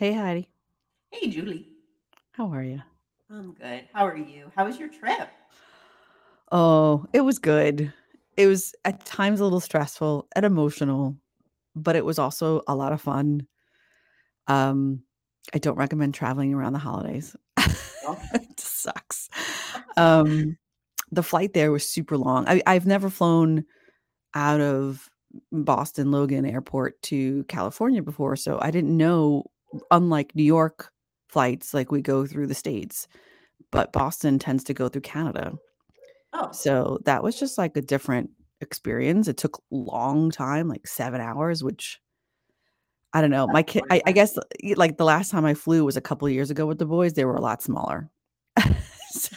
Hey, Heidi. Hey, Julie. How are you? I'm good. How are you? How was your trip? Oh, it was good. It was at times a little stressful and emotional, but it was also a lot of fun. Um, I don't recommend traveling around the holidays. Oh. It sucks. Um, the flight there was super long. I I've never flown out of Boston Logan Airport to California before, so I didn't know unlike New York flights, like, we go through the States, but Boston tends to go through Canada. Oh. So, that was just, like, a different experience. It took long time, like 7 hours, which I don't know. That's My kid, I I guess, like, the last time I flew was a couple of years ago with the boys, they were a lot smaller. So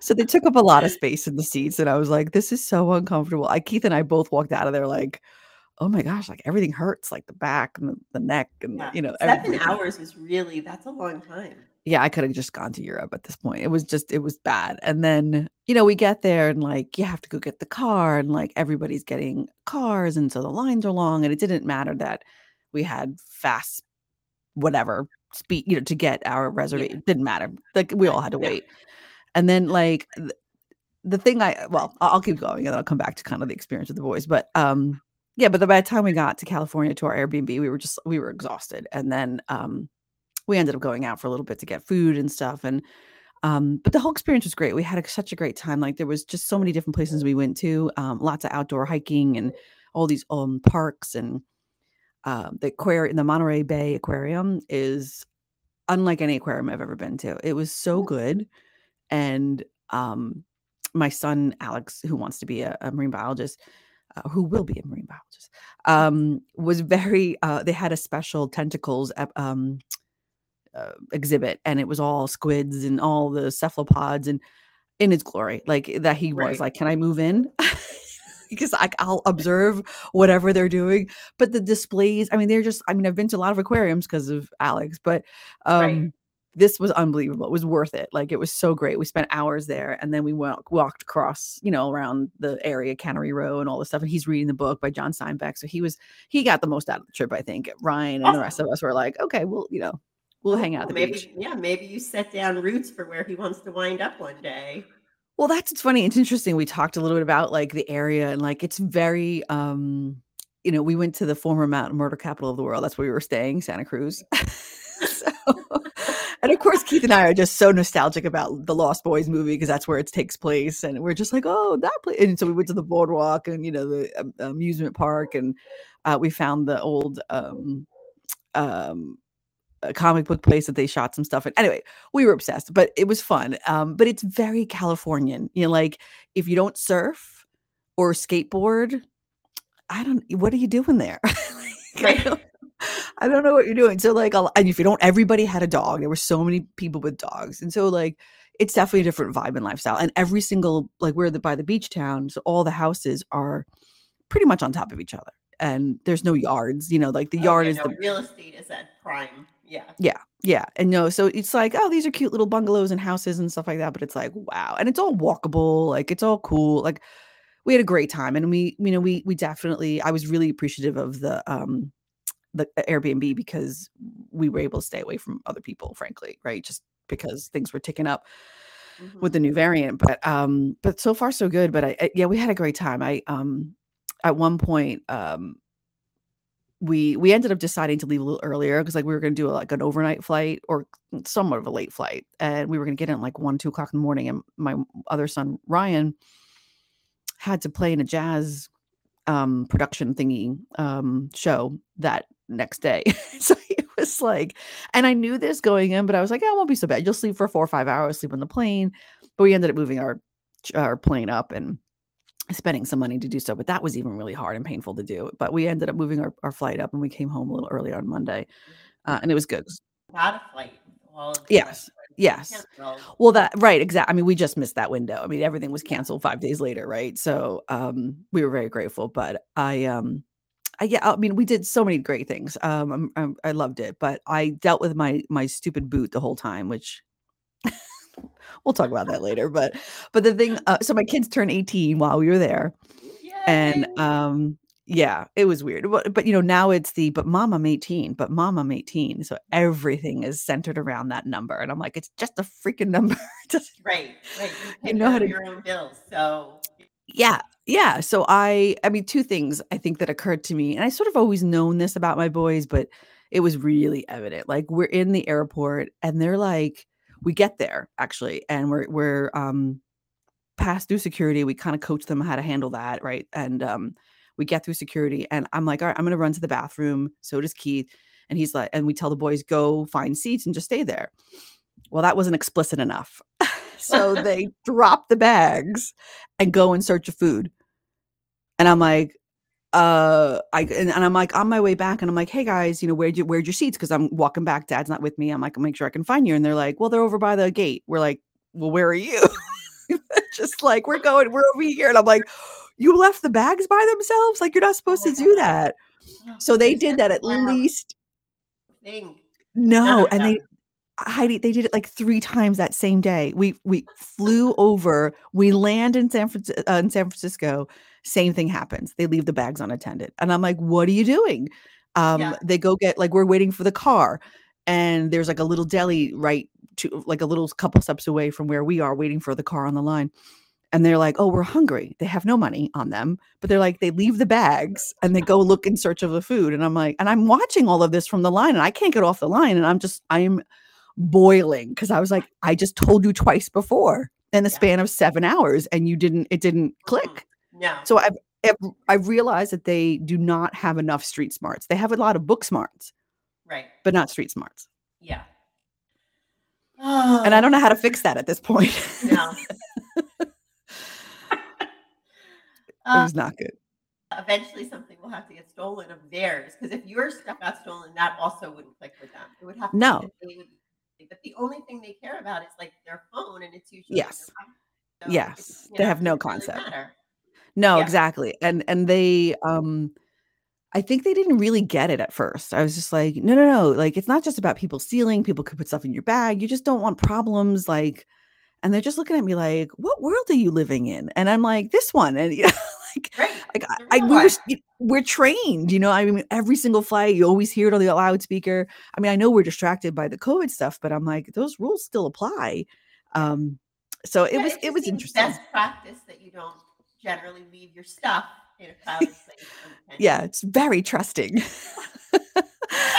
so they took up a lot of space in the seats, and I was like, "This is so uncomfortable." I Keith and I both walked out of there like, "Oh my gosh," like, "everything hurts," like, the back and the the neck and the you know, 7 everything. hours is really that's a long time. Yeah, I coulda just gone to Europe at this point. It was just it was bad, and then, you know, we get there and, like, you have to go get the car, and, like, everybody's getting cars, and so the lines are long, and it didn't matter that we had fast whatever, speed you know, to get our reservation Yeah. didn't matter. Like, we all had to Yeah. wait. And then, like, the the thing I well, I'll keep going, and then I'll come back to kind of the experience with the boys, but, um, yeah, but by the time we got to California to our Airbnb, we were just we were exhausted, and then, um, we ended up going out for a little bit to get food and stuff, and, um but the whole experience was great. We had a such a great time, like, there was just so many different places we went to, um, lots of outdoor hiking and all these, um, parks and, um, the aquari the Monterey Bay Aquarium is unlike any aquarium I've ever been to. It was so good, and, um, my son, Alex, who wants to be a a marine biologist, uh, who will be a marine biologist, um, was very uh, they had a special tentacles um, uh, exhibit, and it was all squids and all the cephalopods and in its glory, like, that he was like, "Can I move in?" Because I I'll observe whatever they're doing, but the displays, I mean, they're just I mean, I've been to a lot of aquariums because of Alex, but, Right. This was unbelievable. It was worth it. Like, it was so great. We spent hours there, and then we walk walked across, you know, around the area, Cannery Row and all this stuff, and he's reading the book by John Steinbeck, so he was he got the most out of the trip, I think. Ryan and the rest of us were like, "Okay, we'll, you know, we'll Oh, hang out the beach." Yeah, maybe you set down roots for where he wants to wind up one day. Well, that's it's funny, it's interesting. We talked a little bit about, like, the area, and, like, it's very, um you know, we went to the former mountain murder capital of the world. That's where we were staying, Santa Cruz. So and, of course, Keith and I are just so nostalgic about the Lost Boys movie because that's where it takes place, and we're just like, "Oh, that place. and so we went to the boardwalk and, you know, the amusement park, and, uh, we found the old, um um, comic book place that they shot some stuff at. Anyway, we were obsessed, but it was fun, um, but it's very Californian. You know, like, if you don't surf or skateboard, I don't what are you doing there? Like, Right. I don't know what you're doing. So, like, and if you don't everybody had a dog. There were so many people with dogs, and so, like, it's definitely a different vibe and lifestyle, and every single like, we're the by the beach town, so all the houses are pretty much on top of each other, and there's no yards, you know, like, the Oh, yard yeah, is no, the real estate is at prime. Yeah. Yeah, yeah, and, no, so it's like, "Oh, these are cute little bungalows and houses and stuff like that," but it's like, "Wow," and it's all walkable, like, it's all cool, like, we had a great time, and we you know, we we definitely I was really appreciative of the, um, the Airbnb because we were able to stay away from other people, frankly, right? Just because things were ticking up with Mhm. the new variant, but, um, but so far so good, but I I yeah, we had a great time. I, um at one point, um we we ended up deciding to leave a little earlier because like, we were gonna do, like, an overnight flight or somewhat of a late flight, and we were gonna get in like one two o'clock in the morning, and my other son, Ryan had to play in a jazz, um, production thingy, um, show that next day. So it was like and I knew this going in, but I was like, "Oh, it won't be so bad. You'll sleep for 4 or 5 hours, sleep on the plane." But we ended up moving our our plane up and spending some money to do so, but that was even really hard and painful to do, but we ended up moving our our flight up, and we came home a little early on Monday, uh, and it was good. About a flight with all of the Yes, yes. canceled. Well, that right, exactly. I mean, we just missed that window. I mean, everything was canceled 5 days later, right? So, um, we were very grateful, but I, um I yeah, I mean, we did so many great things. Um, um, um, I loved it, but I dealt with my my stupid boot the whole time, which we'll talk about that later, but but the thing uh, so my kids turned 18 while we were there, and, um Yeah, it was weird. But but, you know, now it's the, "But mom, I'm 18. But mom, I'm 18." So everything is centered around that number, and I'm like, "It's just a freaking number." Doesn't Right, right. You you know how to your own bills, so Yeah, yeah. So I I mean, 2 things I think that occurred to me, and I sort of always known this about my boys, but it was really evident. Like, we're in the airport, and they're like we get there, actually, and we're we're, um, passed through security. We kinda coach them how to handle that, right? And, um, we get through security, and I'm like, "Alright, I'm gonna run to the bathroom." So does Keith, and he's like and we tell the boys, "Go find seats and just stay there." Well, that wasn't explicit enough. So they drop the bags and go in search of food. And I'm like, uh, I and and I'm like on my way back, and I'm like, "Hey, guys, you know, where'd you where'd your seats?" 'Cause I'm walking back, dad's not with me. I'm like, "I'll make sure I can find you." And they're like, "Well, they're over by the gate." We're like, "Well, where are you?" Just like, "We're going we're over here." And I'm like, "You left the bags by themselves? Like, you're not supposed to do that." So they did that at wow. least Thing. No, and they Heidi, they did it, like, 3 times that same day. We we flew over, we land in San uh, in San Francisco, same thing happens. They leave the bags unattended, and I'm like, "What are you doing?" Um, Yeah. they go get like, we're waiting for the car, and there's, like, a little deli right to like, a little couple steps away from where we are waiting for the car on the line, and they're like, "Oh, we're hungry." They have no money on them, but they're like they leave the bags, and they go look in search of the food, and I'm like and I'm watching all of this from the line, and I can't get off the line, and I'm just I'm boiling 'cause I was like, "I just told you twice before in the Yeah. span of 7 hours, and you didn't it didn't Mhm. click." Yeah. So I've I've realized that they do not have enough street smarts. They have a lot of book smarts, Right. but not street smarts. Yeah. And I don't know how to fix that at this point. No. It Uh was not good. eventually, something will have to get stolen of theirs because if your stuff got stolen, that also wouldn't click with them. It would have to No. they would but the only thing they care about is, like, their phone, and it's usually Yes. So, Yes. They know, have no doesn't really concept. No, Yeah. exactly. And and they, um I think they didn't really get it at first. I was just like, "No, no, no, like, it's not just about people stealing, people could put stuff in your bag, you just don't want problems, like" and they're just looking at me like, "What world are you living in?" And I'm like, "This one." And, you know, like Right. like, I I we were one. s y we're trained, you know, I mean, every single flight, you always hear it on the loudspeaker. I mean, I know we're distracted by the COVID stuff, but I'm like, "Those rules still apply." Um, so it Yeah, was it it was interesting. best practice that you don't generally leave your stuff in a crowded place Yeah, it's very trusting.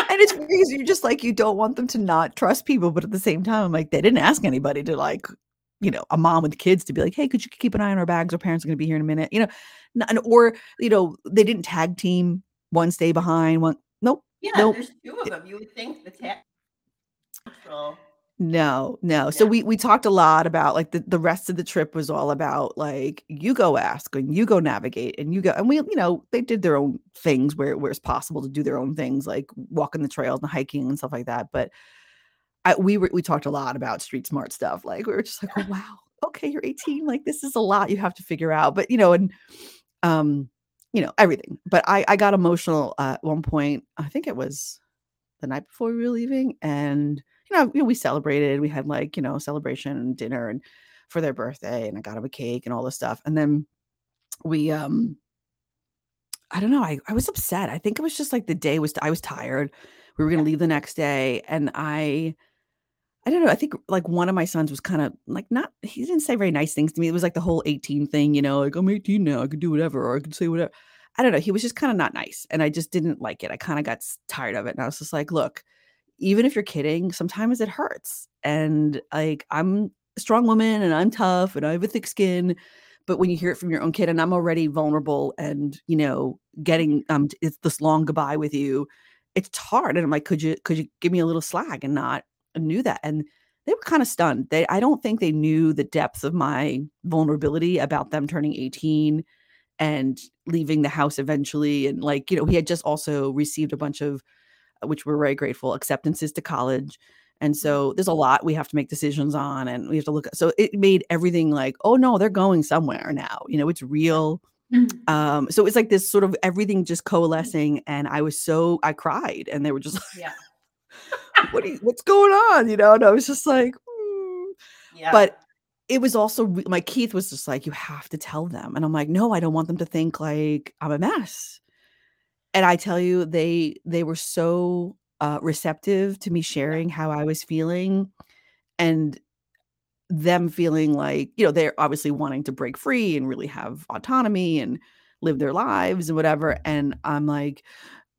And it's crazy, you're just like, you don't want them to not trust people, but at the same time, I'm like, they didn't ask anybody to, like you know, a mom with kids to be like, "Hey, could you keep an eye on our bags? Our parents are gonna be here in a minute." You know? And or, you know, they didn't tag team, 1 stay behind, 1 nope, Yeah, nope. there's 2 of them. You would think the tag. No, no. So we we talked a lot about, like, the the rest of the trip was all about, like, "You go ask, and you go navigate, and you go" and we you know, they did their own things where where it's possible to do their own things, like walking the trails and hiking and stuff like that, but I we were we talked a lot about street smart stuff, like, we were just like, "Oh, wow. Okay, you're 18, like, this is a lot you have to figure out." But, you know, and, um, you know, everything. But I I got emotional at one point, I think it was the night before we were leaving, and, you know you know, we celebrated, we had, like, you know, celebration and dinner and for their birthday, and I got them a cake and all this stuff, and then we, um I don't know, I I was upset. I think it was just, like, the day was I was tired. We were gonna Yeah. leave the next day, and I I don't know, I think, like, one of my sons was kinda, like, not he didn't say very nice things to me. It was, like, the whole 18 thing, you know, like, "I'm 18 now, I can do whatever, or I can say whatever." I don't know, he was just kinda not nice, and I just didn't like it. I kinda got tired of it, and I was just like, "Look, even if you're kidding, sometimes it hurts, and, like, I'm a strong woman, and I'm tough, and I have a thick skin, but when you hear it from your own kid and I'm already vulnerable and, you know, getting, um, it's this long goodbye with you, it's hard." And I'm like, "Could you could you give me a little slack and not" knew that, and they were kinda stunned. They I don't think they knew the depth of my vulnerability about them turning 18 and leaving the house eventually, and, like, you know, he had just also received a bunch of which we're very grateful, acceptances to college, and Mhm. so there's a lot we have to make decisions on, and we have to look at so it made everything like, "Oh, no, they're going somewhere now." You know, it's real. Um, so it's like this sort of everything just coalescing, and I was so I cried, and they were just Yeah. "What are you what's going on?" You know? And I was just like, "Mm." Yeah. But it was also my Keith was just like, "You have to tell them." And I'm like, "No, I don't want them to think, like, I'm a mess." and I tell you, they they were so uh, receptive to me sharing how I was feeling, and them feeling like, you know, they're obviously wanting to break free and really have autonomy and live their lives and whatever. And I'm like,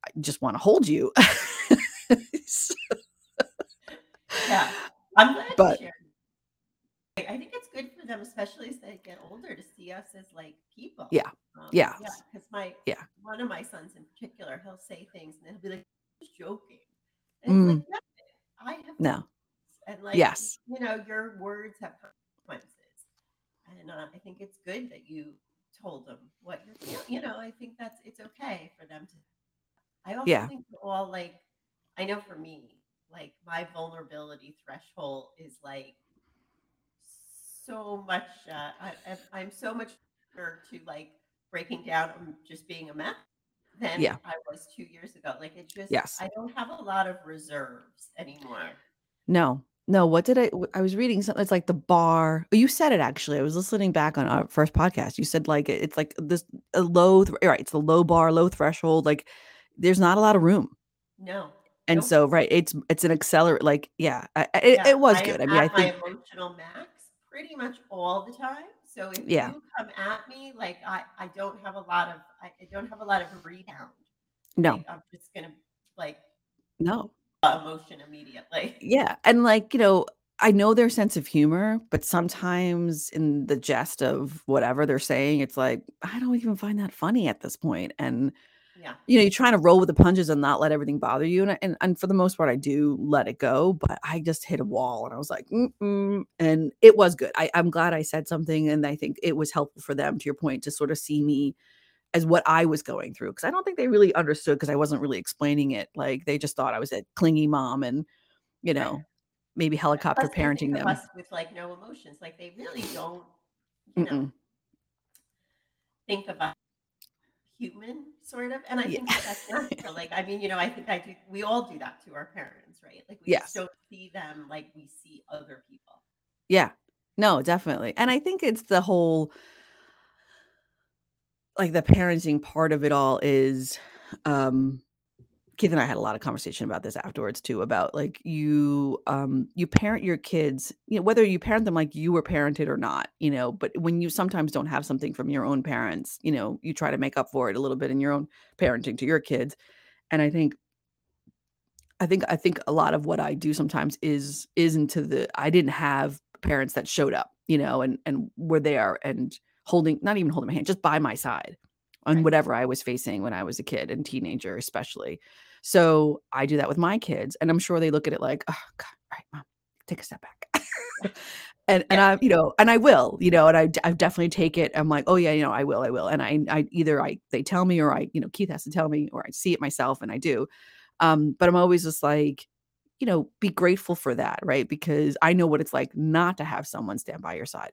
I just want to hold you. So- Yeah. I'm glad But- you shared. I think it's good for them, especially as they get older, to see us as like people. Yeah. Um, Yes. Yeah. Because my Yeah. one of my sons in particular, he'll say things and he'll be like, "Just joking," and Mm. like, "No, I have No. and like Yes. you know, your words have consequences, and uh, I think it's good that you told them what you're feeling. You know, I think that's it's okay for them to. I also Yeah. think we're all like, I know for me, like my vulnerability threshold is like so much. Uh, I, I'm so much better to like breaking down and just being a mess than Yeah. I was two years ago. Like it just, Yes. I don't have a lot of reserves anymore. No. No. What did I? I was reading something. It's like the bar. You said it actually. I was listening back on our first podcast. You said like it's like this a low. th- Right. It's the low bar, low threshold. Like there's not a lot of room. No. And Nope. so, right, it's it's an accelerate. Like, yeah, I, it, Yeah, it was I good. I mean, I at think, my emotional max pretty much all the time. So if Yeah. you come at me, like I, I don't have a lot of, I, I don't have a lot of rebound. no, Like, I'm just gonna like no, uh, emotion immediately. yeah, and like you know, I know their sense of humor, but sometimes in the jest of whatever they're saying, it's like I don't even find that funny at this point. And Yeah. you know, you're trying to roll with the punches and not let everything bother you. And and, and for the most part, I do let it go. But I just hit a wall, and I was like, Mm-mm. and it was good. I, I'm glad I said something, and I think it was helpful for them. To your point, to sort of see me as what I was going through because I don't think they really understood because I wasn't really explaining it. Like they just thought I was a clingy mom and you Right. know maybe helicopter Plus, parenting them. with like no emotions. Like they really don't, you know, think about human sort of. And I think that that's natural. Like, I mean, you know, I think I do. We all do that to our parents, right? Like we Yes. don't see them like we see other people. Yeah. No, definitely. And I think it's the whole like the parenting part of it all is um Keith and I had a lot of conversation about this afterwards too about like you um you parent your kids, you know, whether you parent them like you were parented or not, you know, but when you sometimes don't have something from your own parents, you know, you try to make up for it a little bit in your own parenting to your kids. And I think I think I think a lot of what I do sometimes is is into the I didn't have parents that showed up, you know, and and were there and holding not even holding my hand, just by my side on Right. whatever I was facing when I was a kid and teenager, especially. So I do that with my kids, and I'm sure they look at it like, oh God, all right, mom, take a step back. and and Yeah. I, you know, and I will, you know, and I I definitely take it. I'm like, oh yeah, you know, I will, I will. And I I either I they tell me or I, you know, Keith has to tell me or I see it myself and I do. Um, but I'm always just like, you know, be grateful for that, right? Because I know what it's like not to have someone stand by your side.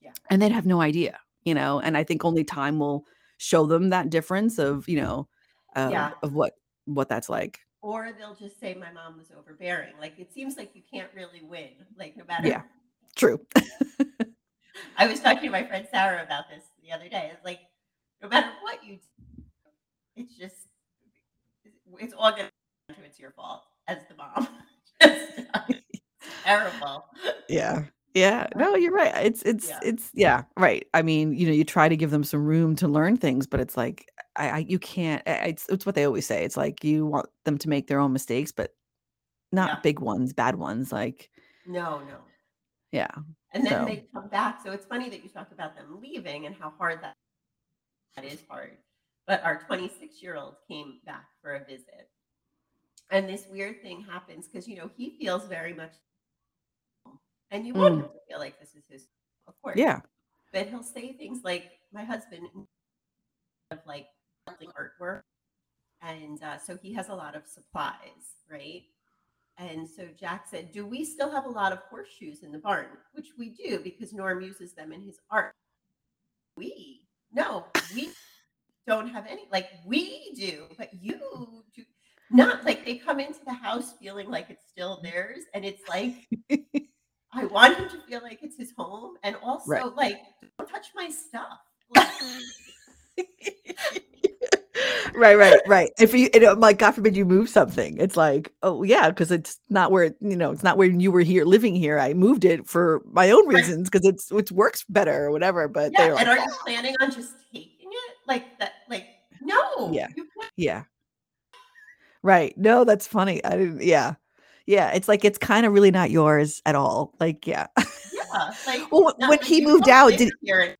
Yeah. And they'd have no idea, you know, and I think only time will show them that difference of, you know, of, Yeah. of what what that's like. Or they'll just say my mom was overbearing. Like it seems like you can't really win. Like no matter Yeah. True. I was talking to my friend Sarah about this the other day. It's like no matter what you do, it's just it's all gonna to it's your fault as the mom. Terrible. Yeah. Yeah. No, you're right. It's it's Yeah. it's yeah, right. I mean, you know, you try to give them some room to learn things, but it's like I, I you can't I- it's it's what they always say. It's like you want them to make their own mistakes, but not Yeah. big ones, bad ones. Like, No, no. yeah. And then So- they come back. So it's funny that you talk about them leaving and how hard that that is hard. But our 26 year old came back for a visit. And this weird thing happens because you know he feels very much and you want Mm. him to feel like this is his of course. Yeah. But he'll say things like my husband of like like artwork. And uh, so he has a lot of supplies, right? And so Jack said, Do we still have a lot of horseshoes in the barn? Which we do because Norm uses them in his art. We, no, we don't have any. Like we do, but you do not. Like they come into the house feeling like it's still theirs. And it's like, I want him to feel like it's his home. And also, Right. like, don't touch my stuff. Like, right, right, right. If you, like, God forbid you move something, it's like, oh yeah, because it's not where you know, it's not where you were here living here. I moved it for my own reasons because it's it works better or whatever. But Yeah, they're like, and are you planning on just taking it? Like that like, no, yeah, yeah, right. No, that's funny. I didn't. Yeah, yeah. It's like it's kind of really not yours at all. Like, yeah. yeah, like, well, when like he moved out, did here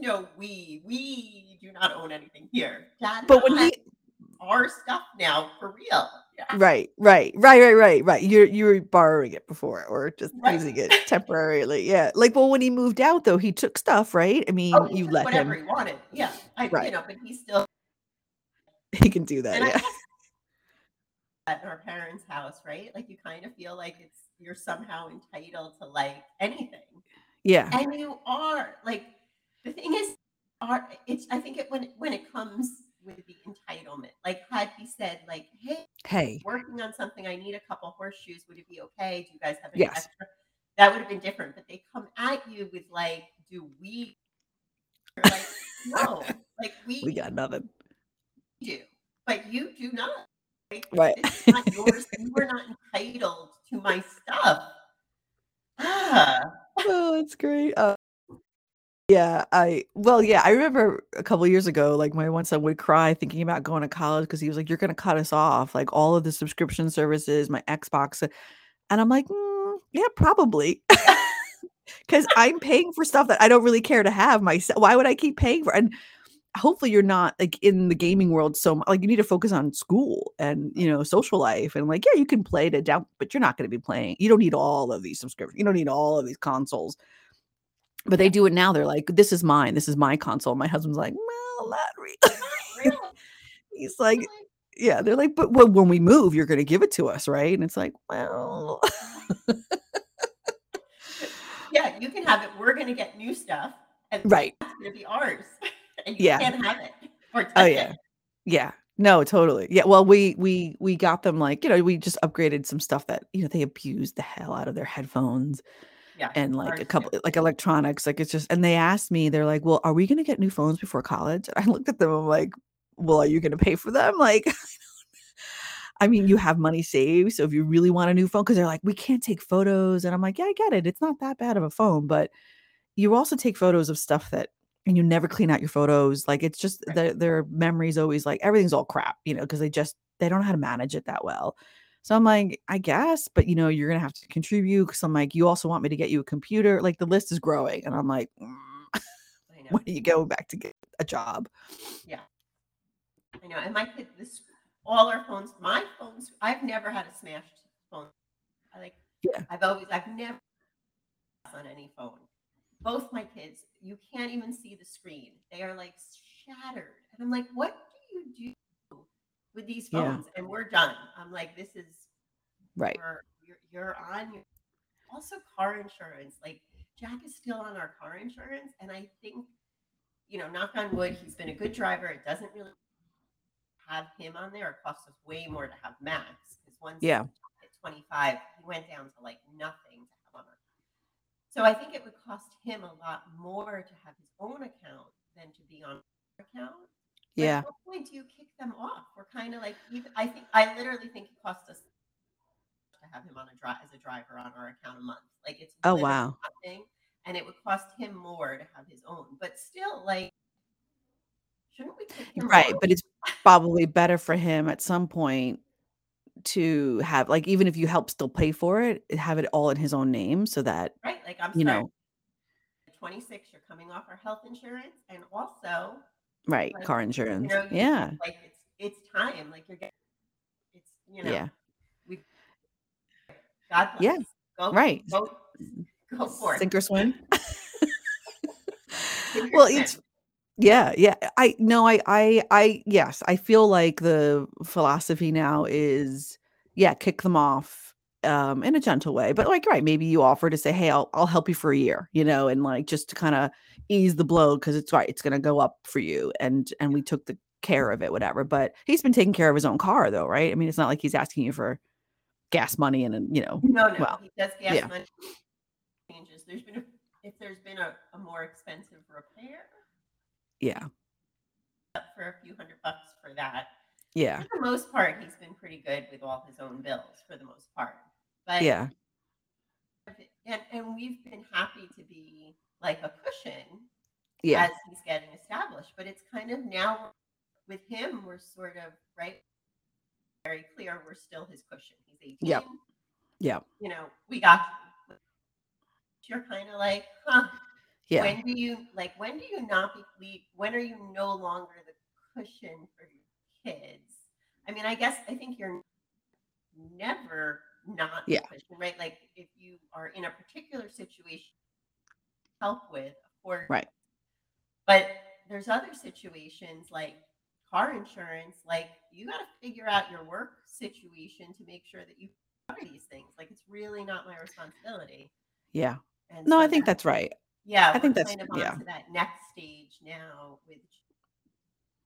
no we. We do not own anything here. Dad but when he our stuff now for real. Yeah. Right, right, right, right, right, right. You're you were borrowing it before or just Right. using it temporarily. Yeah. Like, well, when he moved out though, he took stuff, right? I oh, mean, Oh, you let whatever him. he wanted. Yeah. I you Right. know, but he still He can do that. and Yeah. At our parents' house, right? Like you kind of feel like it's you're somehow entitled to like anything. Yeah. And you are like the thing is are it's I think it when when it comes with the entitlement. Like had he said like, hey, Hey. working on something, I need a couple horseshoes, would it be okay? Do you guys have any Yes. extra? That would have been different. But they come at you with like, do we You're like, no, like we, We got nothing. do, but you do not. Right. It's not yours. you are not entitled to my stuff. Ah, oh, that's great. Uh, yeah, I well, yeah, I remember a couple years ago, like my one son would cry thinking about going to college because he was like, "You're gonna cut us off, like all of the subscription services, my Xbox," and I'm like, "Mm, "Yeah, probably," because I'm paying for stuff that I don't really care to have myself. Why would I keep paying for? And hopefully, you're not like in the gaming world so much. Like you need to focus on school and you know social life and like yeah, you can play to down, but you're not going to be playing. You don't need all of these subscriptions. You don't need all of these consoles. But they do it now. They're like, "This is mine. This is my console." My husband's like, "Well, not really." really? He's like, Really? "Yeah." They're like, "But when when we move, you're going to give it to us, right?" And it's like, "Well, Yeah, you can have it. We're gonna get new stuff, and right. it's gonna be ours, and you Yeah. can't have it Oh it. yeah. Yeah. No, totally. Yeah. Well, we we we got them like, you know, we just upgraded some stuff that, you know, they abused the hell out of their headphones Yeah, and like a couple like electronics. Like it's just and they asked me, they're like, Well, are we gonna get new phones before college? And I looked at them, I'm like, Well, are you gonna pay for them? Like I mean, you have money saved. So if you really want a new phone, because they're like, we can't take photos. And I'm like, yeah, I get it. It's not that bad of a phone, but you also take photos of stuff that and you never clean out your photos. Like it's just Right. their their memories always like everything's all crap, you know, because they just they don't know how to manage it that well. So I'm like, I guess, but you know, you're gonna have to contribute because I'm like, you also want me to get you a computer. Like the list is growing, and I'm like, mm, when are you going back to get a job? Yeah, I know. And my kid, this all our phones, my phones, I've never had a smashed phone. I like Yeah. I've always I've never on any phone. Both my kids, you can't even see the screen. They are like shattered. And I'm like, what do you do with these Yeah. phones? And we're done. I'm like, this is Right. you're you're, you're on your also car insurance. Like Jack is still on our car insurance, and I think, you know, knock on wood, he's been a good driver. It doesn't really have him on there. It costs us way more to have Max because once Yeah. at 25, he went down to like nothing to have on our. So I think it would cost him a lot more to have his own account than to be on our account. But Yeah. At what point do you kick them off? We're kind of like, I think, I literally think it costs us to have him on a drive as a driver on our account a month. Like it's Oh wow. nothing, and it would cost him more to have his own. But still, like, shouldn't we kick him Right. off? But it's probably better for him at some point to have like even if you help still pay for it, eh, have it all in his own name so that, right? Like I'm you sorry, know, 26, you're coming off our health insurance, and also, right, like, car you insurance. know, you, Yeah. like it's it's time. Like you're getting, it's you know, Yeah. we, God bless. Yeah. Go Right. Go, go for it. Sink or swim. Well, it's yeah, yeah. I no, I I I yes, I feel like the philosophy now is yeah, kick them off um in a gentle way. But like right, maybe you offer to say, "Hey, I'll I'll help you for a year," you know, and like just to kind of ease the blow cuz it's right, it's going to go up for you and and we took the care of it whatever. But he's been taking care of his own car though, right? I mean, it's not like he's asking you for gas money and, you know, No, no, well, he does gas yeah. money changes. There's been a, if there's been a, a more expensive repair, yeah. up for a few hundred bucks for that. Yeah. For the most part, he's been pretty good with all his own bills for the most part. But Yeah. and, and we've been happy to be like a cushion Yeah. as he's getting established. But it's kind of now with him, we're sort of right very clear we're still his cushion. He's 18. Yep. Yep. You know, we got you. You're kind of like, huh. Yeah. When do you like when do you not be when are you no longer the cushion for your kids? I mean, I guess I think you're never not the Yeah. cushion, right? Like if you are in a particular situation help with, of course. Right. But there's other situations like car insurance, like you got to figure out your work situation to make sure that you cover these things. Like it's really not my responsibility. Yeah. And No, so I think that's right. Yeah, I think that's- kind of yeah. that next stage now with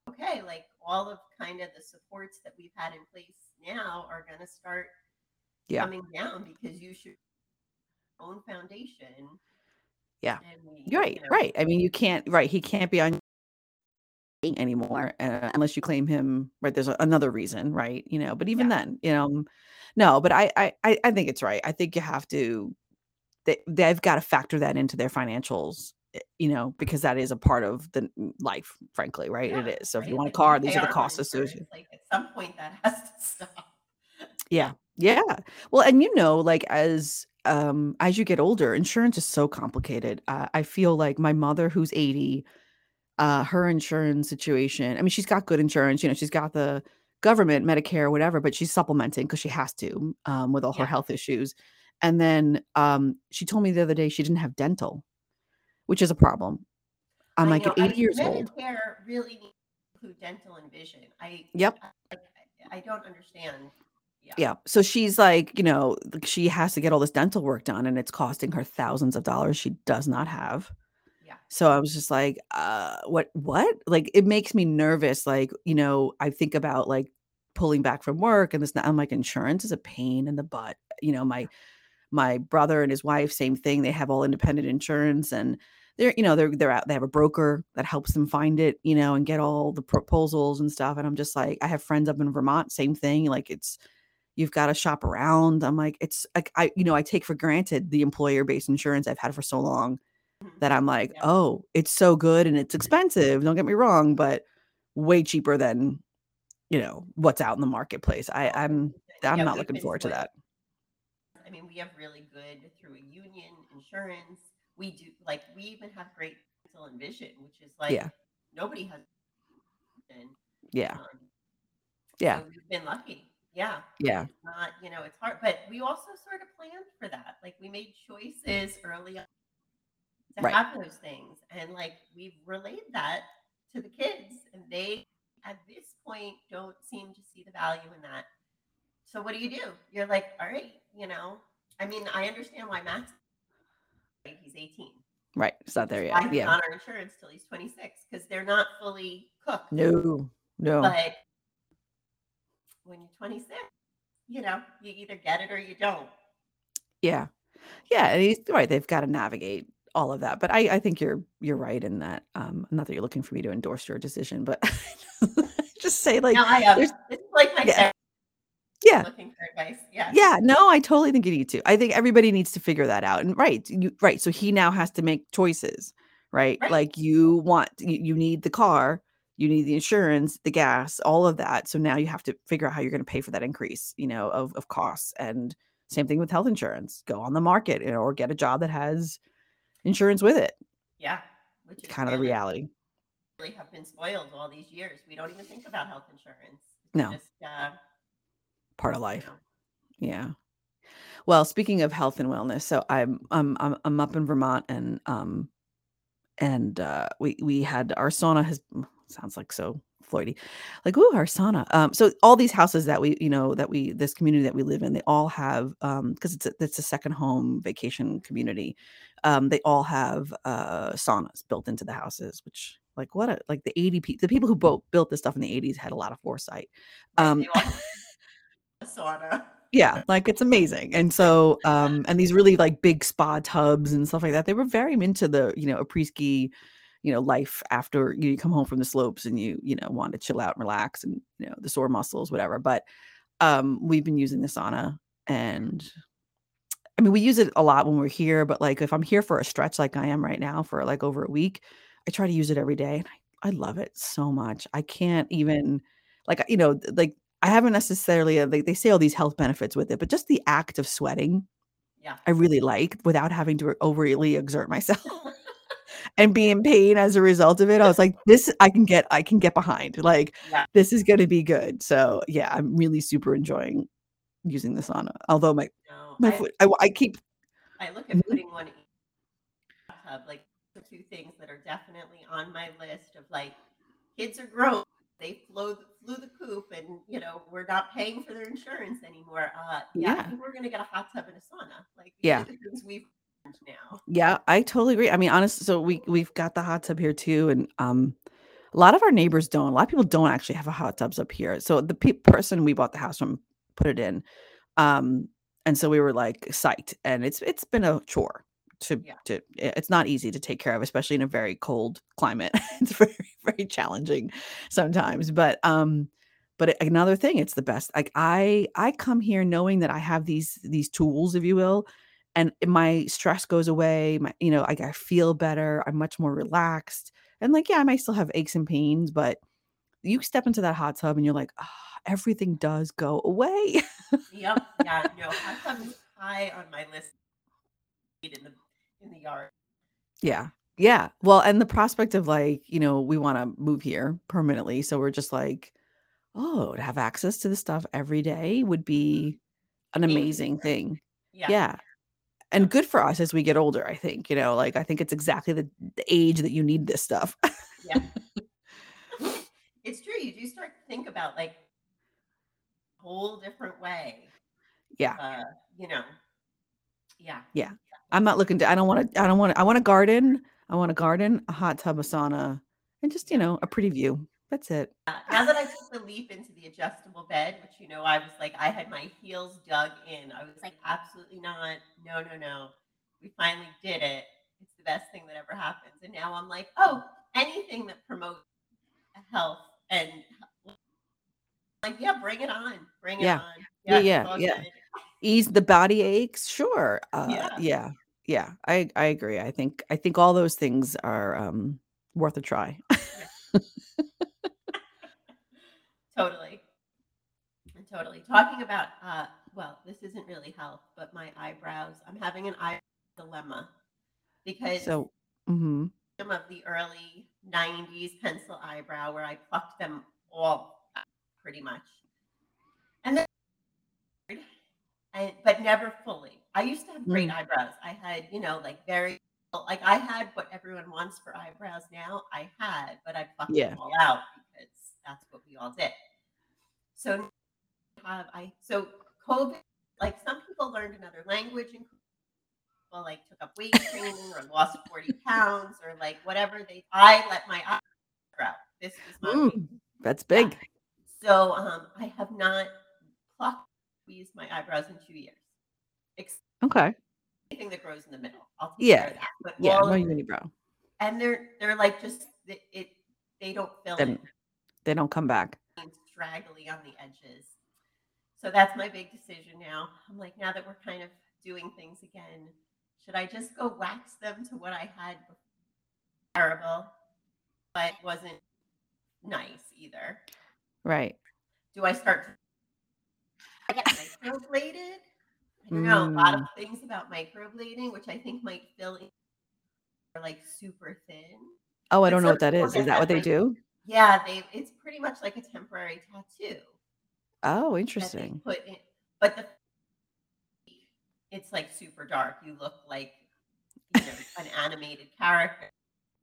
okay, like all of kind of the supports that we've had in place now are going to start Yeah. coming down because you should own foundation. Yeah. and we, right. you know, Right. I mean, you can't. Right. He can't be on anymore uh, unless you claim him. Right. There's a, another reason. Right. You know. But even Yeah. then, you know, no. But I, I I think it's right. I think you have to. They, they've got to factor that into their financials. eh, You know, because that is a part of the life. Frankly, right? yeah, It is. So if you want a car, these are the costs associated. Like at some point that has to stop. Yeah. Yeah. Well, and you know, like as um as you get older, insurance is so complicated. Uh, I feel like my mother who's 80, uh her insurance situation, I mean, she's got good insurance, you know, she's got the government, Medicare, whatever, but she's supplementing because she has to um with all her health issues. And then um she told me the other day she didn't have dental, which is a problem. I'm I like know, at 80 years old. Medicare really include dental and vision. I Yep. I, I don't understand. Yeah. Yeah. So she's like, you know, she has to get all this dental work done and it's costing her thousands of dollars she does not have. Yeah. So I was just like, uh, what, what? Like, it makes me nervous. Like, you know, I think about like pulling back from work and this. I'm like, insurance is a pain in the butt. You know, my, my brother and his wife, same thing. They have all independent insurance and they're, you know, they're, they're out, they have a broker that helps them find it, you know, and get all the proposals and stuff. And I'm just like, I have friends up in Vermont, same thing. Like, it's, you've got to shop around. I'm like, it's like, I, you know, I take for granted the employer based insurance I've had for so long Mhm. that I'm like, Yeah. oh, it's so good and it's expensive. Don't get me wrong, but way cheaper than, you know, what's out in the marketplace. I, I'm, I'm Yeah, not looking forward to that. I mean, we have really good through a union insurance. We do like we even have great dental and vision, which is like Yeah. nobody has. And, Yeah. um, Yeah. so we've been lucky. Yeah. Yeah. It's not, you know, it's hard, but we also sort of planned for that. Like we made choices early on to Right. have those things, and like we've relayed that to the kids, and they at this point don't seem to see the value in that. So what do you do? You're like, all right, you know. I mean, I understand why Max. right, He's 18. Right. It's not there Why yet. he's Yeah. on our insurance till he's 26 because they're not fully cooked. No. No. But when you're 26, you know, you either get it or you don't. Yeah. Yeah. And he's right. They've got to navigate all of that. But I, I think you're you're right in that. Um, not that you're looking for me to endorse your decision, but just say like no, I am. It's like my Yeah. Yeah. yeah. looking for advice. Yeah. Yeah, no, I totally think you need to. I think everybody needs to figure that out. And right, you right. So he now has to make choices, right? Right. Like you want you, you need the car, you need the insurance, the gas, all of that. So now you have to figure out how you're going to pay for that increase, you know, of of costs. And same thing with health insurance. Go on the market you know, or get a job that has insurance with it. Yeah. Which is Kind of the reality. really have been spoiled all these years. We don't even think about health insurance. It's No. Just, uh, Part of life. Yeah. Well, speaking of health and wellness, so I'm I'm I'm, I'm up in Vermont and um and uh we we had our sauna has sounds like so Floydy. Like, ooh, our sauna. Um, so all these houses that we, you know, that we this community that we live in, they all have um because it's a, it's a second home vacation community. Um, they all have uh saunas built into the houses, which like what a like the 80 people the people who built built this stuff in the 80s had a lot of foresight. Um they all have a sauna. yeah like it's amazing and so um and these really like big spa tubs and stuff like that they were very into the you know a ski you know, life after you come home from the slopes and you, you know, want to chill out and relax and, you know, the sore muscles, whatever. But um, we've been using the sauna and I mean, we use it a lot when we're here, but like if I'm here for a stretch like I am right now for like over a week, I try to use it every day and I, I love it so much. I can't even like you know, like I haven't necessarily uh, like they say all these health benefits with it, but just the act of sweating, Yeah. I really like without having to overly exert myself and be in pain as a result of it. I was like, this I can get I can get behind. Like Yeah. this is going to be good. So, yeah, I'm really super enjoying using the sauna. Although my No, my I, foot I, I keep I look at Mhm. putting one in like the two things that are definitely on my list of like kids are grown. They flew the, flew the coop, and you know we're not paying for their insurance anymore. Uh, yeah, Yeah. we're gonna get a hot tub and a sauna. Like Yeah. are the things we've now. Yeah, I totally agree. I mean, honestly so we we've got the hot tub here too, and um, a lot of our neighbors don't. A lot of people don't actually have a hot tubs up here. So the pe- person we bought the house from put it in, um, and so we were like psyched. And it's it's been a chore to Yeah. to. It's not easy to take care of, especially in a very cold climate. it's very very challenging sometimes. But um, but another thing, it's the best. Like I I come here knowing that I have these these tools, if you will, and my stress goes away my you know like i feel better i'm much more relaxed and like yeah i might still have aches and pains but you step into that hot tub and you're like ah, everything does go away Yep. Yeah. No, hot tub is high on my list in the in the yard. yeah yeah well and the prospect of like you know we want to move here permanently so we're just like oh to have access to this stuff every day would be an amazing thing Yeah. yeah and good for us as we get older i think you know like i think it's exactly the, the age that you need this stuff Yeah. it's true. You do start to think about like a whole different way. yeah Uh, you know. Yeah. Yeah. I'm not looking to I don't want to I don't want to I want a garden. I want a garden, a hot tub, a sauna, and just, you know, a pretty view. That's it. Uh, now that I took the leap into the adjustable bed, which you know, I was like, I had my heels dug in. I was like, absolutely not. No, no, no. We finally did it. It's the best thing that ever happens. And now I'm like, oh, anything that promotes health and like, yeah, bring it on. Bring it Yeah. on. Yeah, yeah, yeah. Ease the body aches, sure. Uh Yeah. yeah. Yeah. I I agree. I think I think all those things are um worth a try. Totally. Totally. Talking about uh well, this isn't really health, but my eyebrows. I'm having an eye dilemma because So, mhm. some of the early 90s pencil eyebrow where I plucked them all pretty much. And then and but never fully. I used to have great Mm. eyebrows. I had, you know, like very like I had what everyone wants for eyebrows now. I had, but I plucked Yeah. them all out because that's what we all did. So have I so COVID like some people learned another language and people like took up weight training or lost 40 pounds or like whatever they I let my eyes grow. This my. Mm, that's big. So um I have not plucked squeezed my eyebrows in two years. Except Okay. anything that grows in the middle. I'll take Yeah. care of that. But Yeah, of, unibrow. and they're they're like just it, it they don't fill in. they don't come back. Straggly on the edges. So that's my big decision now. I'm like, now that we're kind of doing things again, should I just go wax them to what I had before? Terrible, but wasn't nice either. Right. Do I start get microbladed? I don't know. A lot of Mm. things about microblading, which I think might fill in are like super thin. Oh, I don't know what that is. is. that what they do? yeah, they it's pretty much like a temporary tattoo. Oh, interesting. put in but the it's like super dark you look like you know an animated character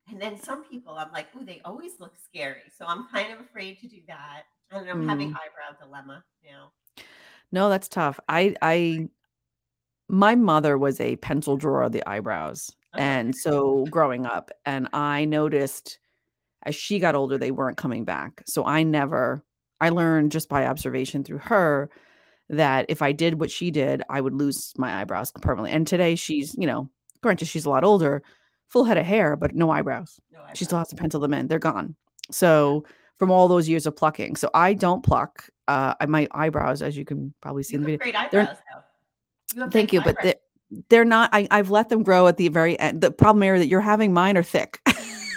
and then some people i'm like oh they always look scary so i'm kind of afraid to do that and i'm having Mm. eyebrow dilemma now No, that's tough. I I my mother was a pencil drawer of the eyebrows. And so growing up, and I noticed as she got older, they weren't coming back. So I never, I learned just by observation through her that if I did what she did, I would lose my eyebrows permanently. And today she's, you know, granted she's a lot older, full head of hair, but no eyebrows. No She still has to pencil them in. They're gone. So from all those years of plucking. So I don't pluck. Uh, I- my eyebrows, as you can probably see You in the have video. great eyebrows. You have thank you, but they're, they're not. I, I've let them grow at the very end. The problem area that you're having, mine are thick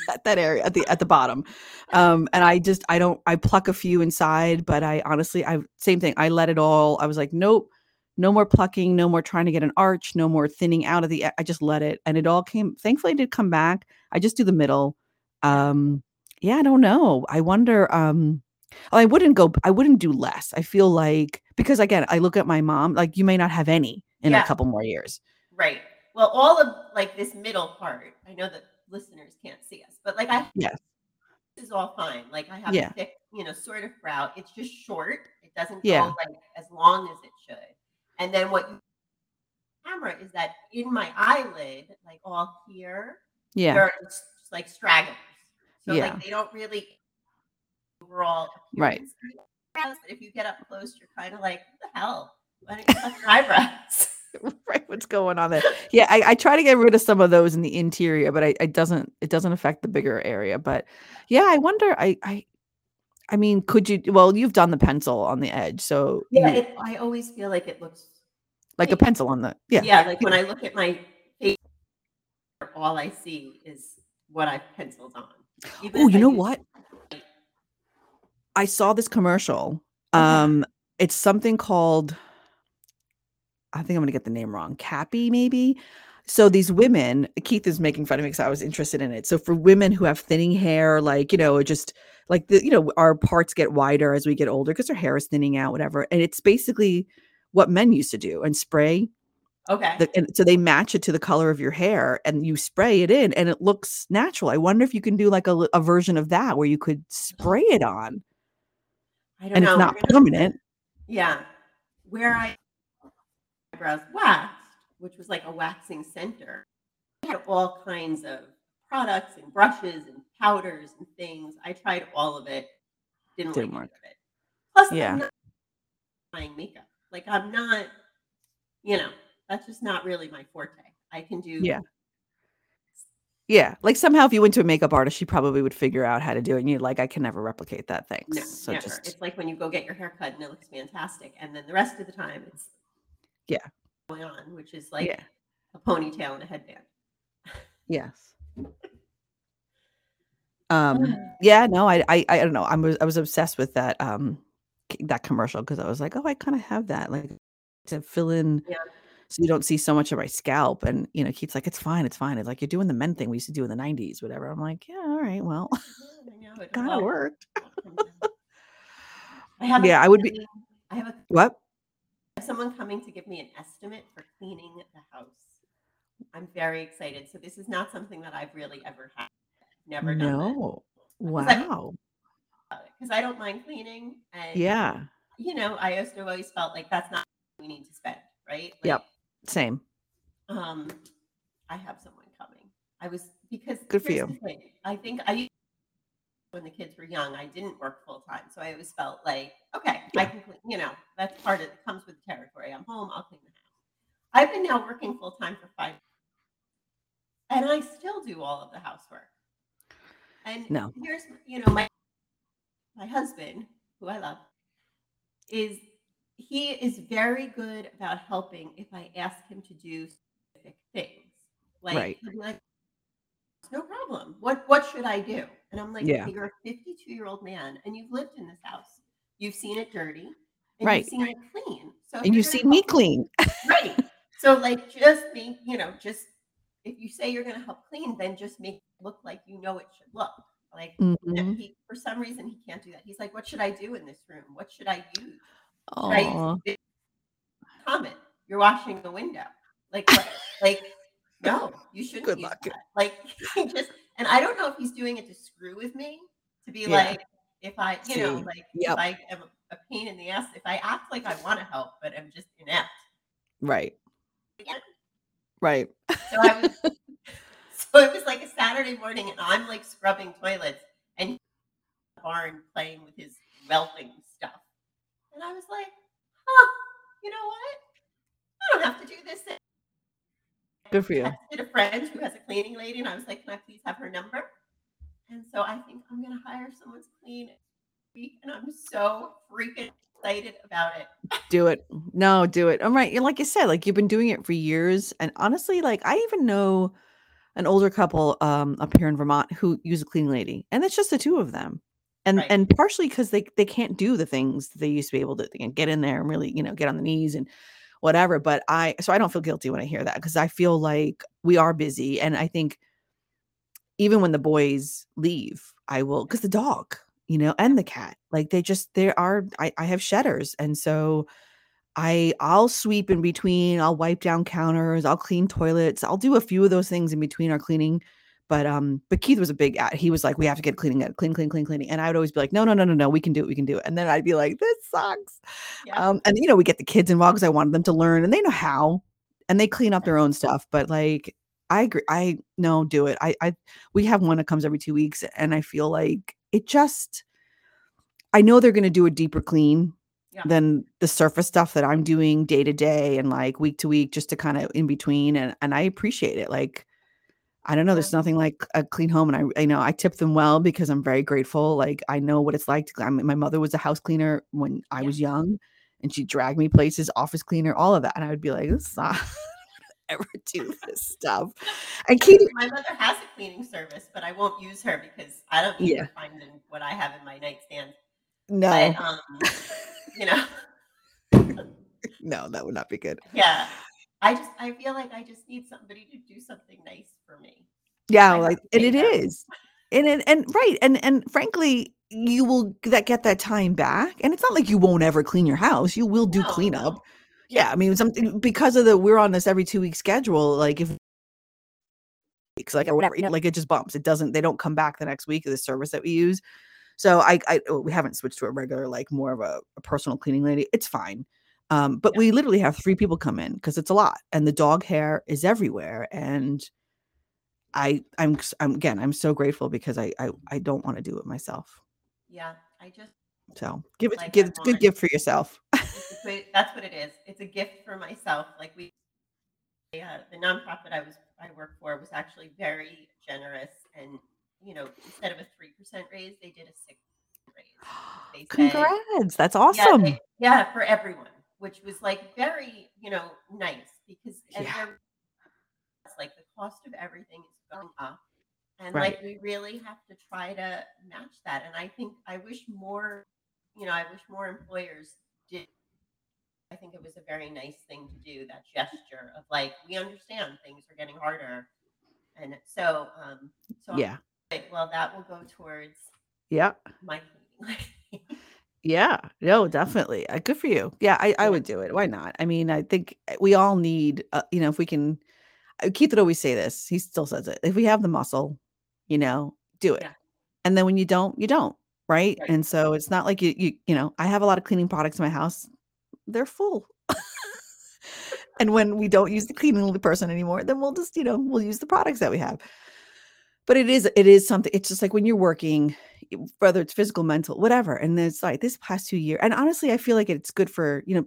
at that area at the at the bottom. Um, and I just I don't I pluck a few inside, but I honestly I same thing. I let it all. I was like, nope, no more plucking, no more trying to get an arch, no more thinning out of the. I just let it, and it all came. Thankfully, it did come back. I just do the middle. Um, yeah, I don't know. I wonder. Um, I wouldn't go. I wouldn't do less. I feel like because again, I look at my mom. Like you may not have any in Yeah. a couple more years. Right. Well, all of like this middle part, I know that listeners can't see us, but like I Yes. this is all fine. Like I have Yeah. a thick, you know, sort of brow. It's just short. It doesn't Yeah. go like as long as it should. And then what you camera is that in my eyelid, like all here, Yeah. there are like stragglers. So Yeah. like they don't really overall Right. appearance of the eyebrows, but if you get up close, you're kind of like, what the hell? Why don't you touch your eyebrows? right what's going on there yeah I, I try to get rid of some of those in the interior but I, it doesn't it doesn't affect the bigger area but yeah i wonder i i i mean could you well you've done the pencil on the edge so Yeah, you- it, I always feel like it looks like a pencil on the yeah yeah. like when I look at my face, all I see is what I've penciled on. Oh you I know what? i saw this commercial Uh-huh. um it's something called i think i'm gonna get the name wrong cappy maybe? So these women keith is making fun of me because i was interested in it. So for women who have thinning hair like you know just like the you know our parts get wider as we get older because our hair is thinning out whatever and it's basically what men used to do and spray Okay. the, and so they match it to the color of your hair and you spray it in and it looks natural i wonder if you can do like a, a version of that where you could oh. spray it on I don't and know. it's not gonna- permanent Yeah. Where I eyebrows waxed, which was like a waxing center, I had all kinds of products and brushes and powders and things. I tried all of it. Didn't, Didn't like work. it. Plus, Yeah. I'm not buying makeup. Like I'm not, you know, that's just not really my forte. I can do Yeah. Yeah, like somehow if you went to a makeup artist, she probably would figure out how to do it. And you're like, I can never replicate that. Thanks. No, so never. just It's like when you go get your hair cut and it looks fantastic, and then the rest of the time it's Yeah. going on, which is like yeah, a ponytail and a headband. yes. Um, yeah, no, I, I, I don't know. I was, I was obsessed with that, um, that commercial because I was like, oh, I kind of have that, like to fill in, Yeah. So you don't see so much of my scalp. And you know, Keith's like, it's fine, it's fine. It's like you're doing the men thing we used to do in the '90s, whatever. I'm like, yeah, all right, well, I it kind of worked. I have Yeah, I would be- I have a What? I have someone coming to give me an estimate for cleaning the house. I'm very excited. So this is not something that I've really ever had. Never done No. Uh, because I- Wow. Uh, because I don't mind cleaning, and Yeah. you know, I also always felt like that's not we need to spend, right? Like, Yep. Same. Um, I have someone coming. I was because Good for you. I think I when the kids were young, I didn't work full time, so I always felt like, okay, I can, clean, you know, that's part of it comes with the territory. I'm home, I'll clean the house. I've been now working full time for five, and I still do all of the housework. And No. here's, you know, my my husband, who I love, is he is very good about helping if I ask him to do specific things. Like, Right. he'll be like, no problem. What what should I do? And I'm like, Yeah. You're a 52 year old man and you've lived in this house. You've seen it dirty, and Right. you've seen it clean. So And you've seen me clean. right. So like just make, you know, just if you say you're gonna help clean, then just make it look like you know it should look. Like Mhm. he for some reason he can't do that. He's like, What should I do in this room? What should I use? Should I use Aw. this comment? You're washing the window. Like what? like no, you shouldn't Good luck. that. Like just and I don't know if he's doing it to screw with me, to be Yeah. like if I, you know, like yep. if I am a pain in the ass, if I act like I want to help, but I'm just inept. Right. Yeah. Right. So I was, so it was like a Saturday morning, and I'm like scrubbing toilets, and he's in the barn playing with his welding and I was like, huh, you know what? I don't have to do this. Good for you. I texted a friend who has a cleaning lady, and I was like, "Can I please have her number?" And so I think I'm gonna hire someone to clean week, and I'm so freaking excited about it. Do it. No, do it. I'm right. Like you said, like you've been doing it for years. And honestly, like I even know an older couple um up here in Vermont who use a cleaning lady. And it's just the two of them. And Right. and partially because they they can't do the things they used to be able to get in there and really, you know, get on the knees and whatever. But I so I don't feel guilty when I hear that because I feel like we are busy. And I think even when the boys leave, I will because the dog, you know, and the cat, like they just there are I, I have shedders. And so I I'll sweep in between, I'll wipe down counters, I'll clean toilets, I'll do a few of those things in between our cleaning. But um, but Keith was a big at. He was like, we have to get cleaning, get clean, clean, clean, cleaning. And I would always be like, no, no, no, no, no, we can do it, we can do it. And then I'd be like, this sucks. Yeah. Um, and you know, we get the kids involved because I wanted them to learn, and they know how, and they clean up their own stuff. But like, I agree. I no, do it. I I we have one that comes every two weeks, and I feel like it just. I know they're going to do a deeper clean Yeah. than the surface stuff that I'm doing day to day and like week to week, just to kind of in between, and and I appreciate it. Like, I don't know. There's nothing like a clean home, and I I know I tip them well because I'm very grateful. Like I know what it's like. To, I mean, my mother was a house cleaner when I Yeah. was young, and she dragged me places, office cleaner, all of that, and I would be like, this is not ever do this stuff. And Katie, My mother has a cleaning service, but I won't use her because I don't need Yeah. finding what I have in my nightstand. no, But um, you know, no, that would not be good. yeah. I just I feel like I just need somebody to do something nice for me. Yeah, I like and it them. is. And and, and right. And and frankly, you will that get that time back. And it's not like you won't ever clean your house. You will do No, cleanup. no. Yeah, I mean something because of the we're on this every two week schedule, like if weeks, like or whatever, you know, like it just bumps. It doesn't they don't come back the next week of the service that we use. So I I oh, we haven't switched to a regular, like more of a, a personal cleaning lady. It's fine. Um, but Yeah. we literally have three people come in because it's a lot and the dog hair is everywhere. And I I'm I'm again I'm so grateful because I I, I don't want to do it myself. Yeah, I just So give it Like, give it's a good gift for yourself. it's a great, that's what it is. It's a gift for myself. Like we, uh, the nonprofit I was I work for was actually very generous, and you know, instead of a three percent raise, they did a six raise. They said- Congrats. That's Yeah, awesome. they- yeah, for everyone, which was like very, you know, nice because and Yeah. it's like the cost of everything is going up. And Right. like we really have to try to match that. And I think I wish more, you know, I wish more employers did. I think it was a very nice thing to do, that gesture of like, we understand things are getting harder. And so um so yeah. like, well, that will go towards Yeah. my. Yeah, no, definitely. Uh, good for you. Yeah, I, I would do it. Why not? I mean, I think uh, we all need, uh, you know, if we can, uh, Keith would always say this. He still says it. If we have the muscle, you know, do it. Yeah. And then when you don't, you don't. Right? Right. And so it's not like you, you, you know, I have a lot of cleaning products in my house. They're full. and when we don't use the cleaning person anymore, then we'll just, you know, we'll use the products that we have. But it is, it is something. It's just like when you're working, whether it's physical, mental, whatever. And it's like this past two years, and honestly, I feel like it's good for you know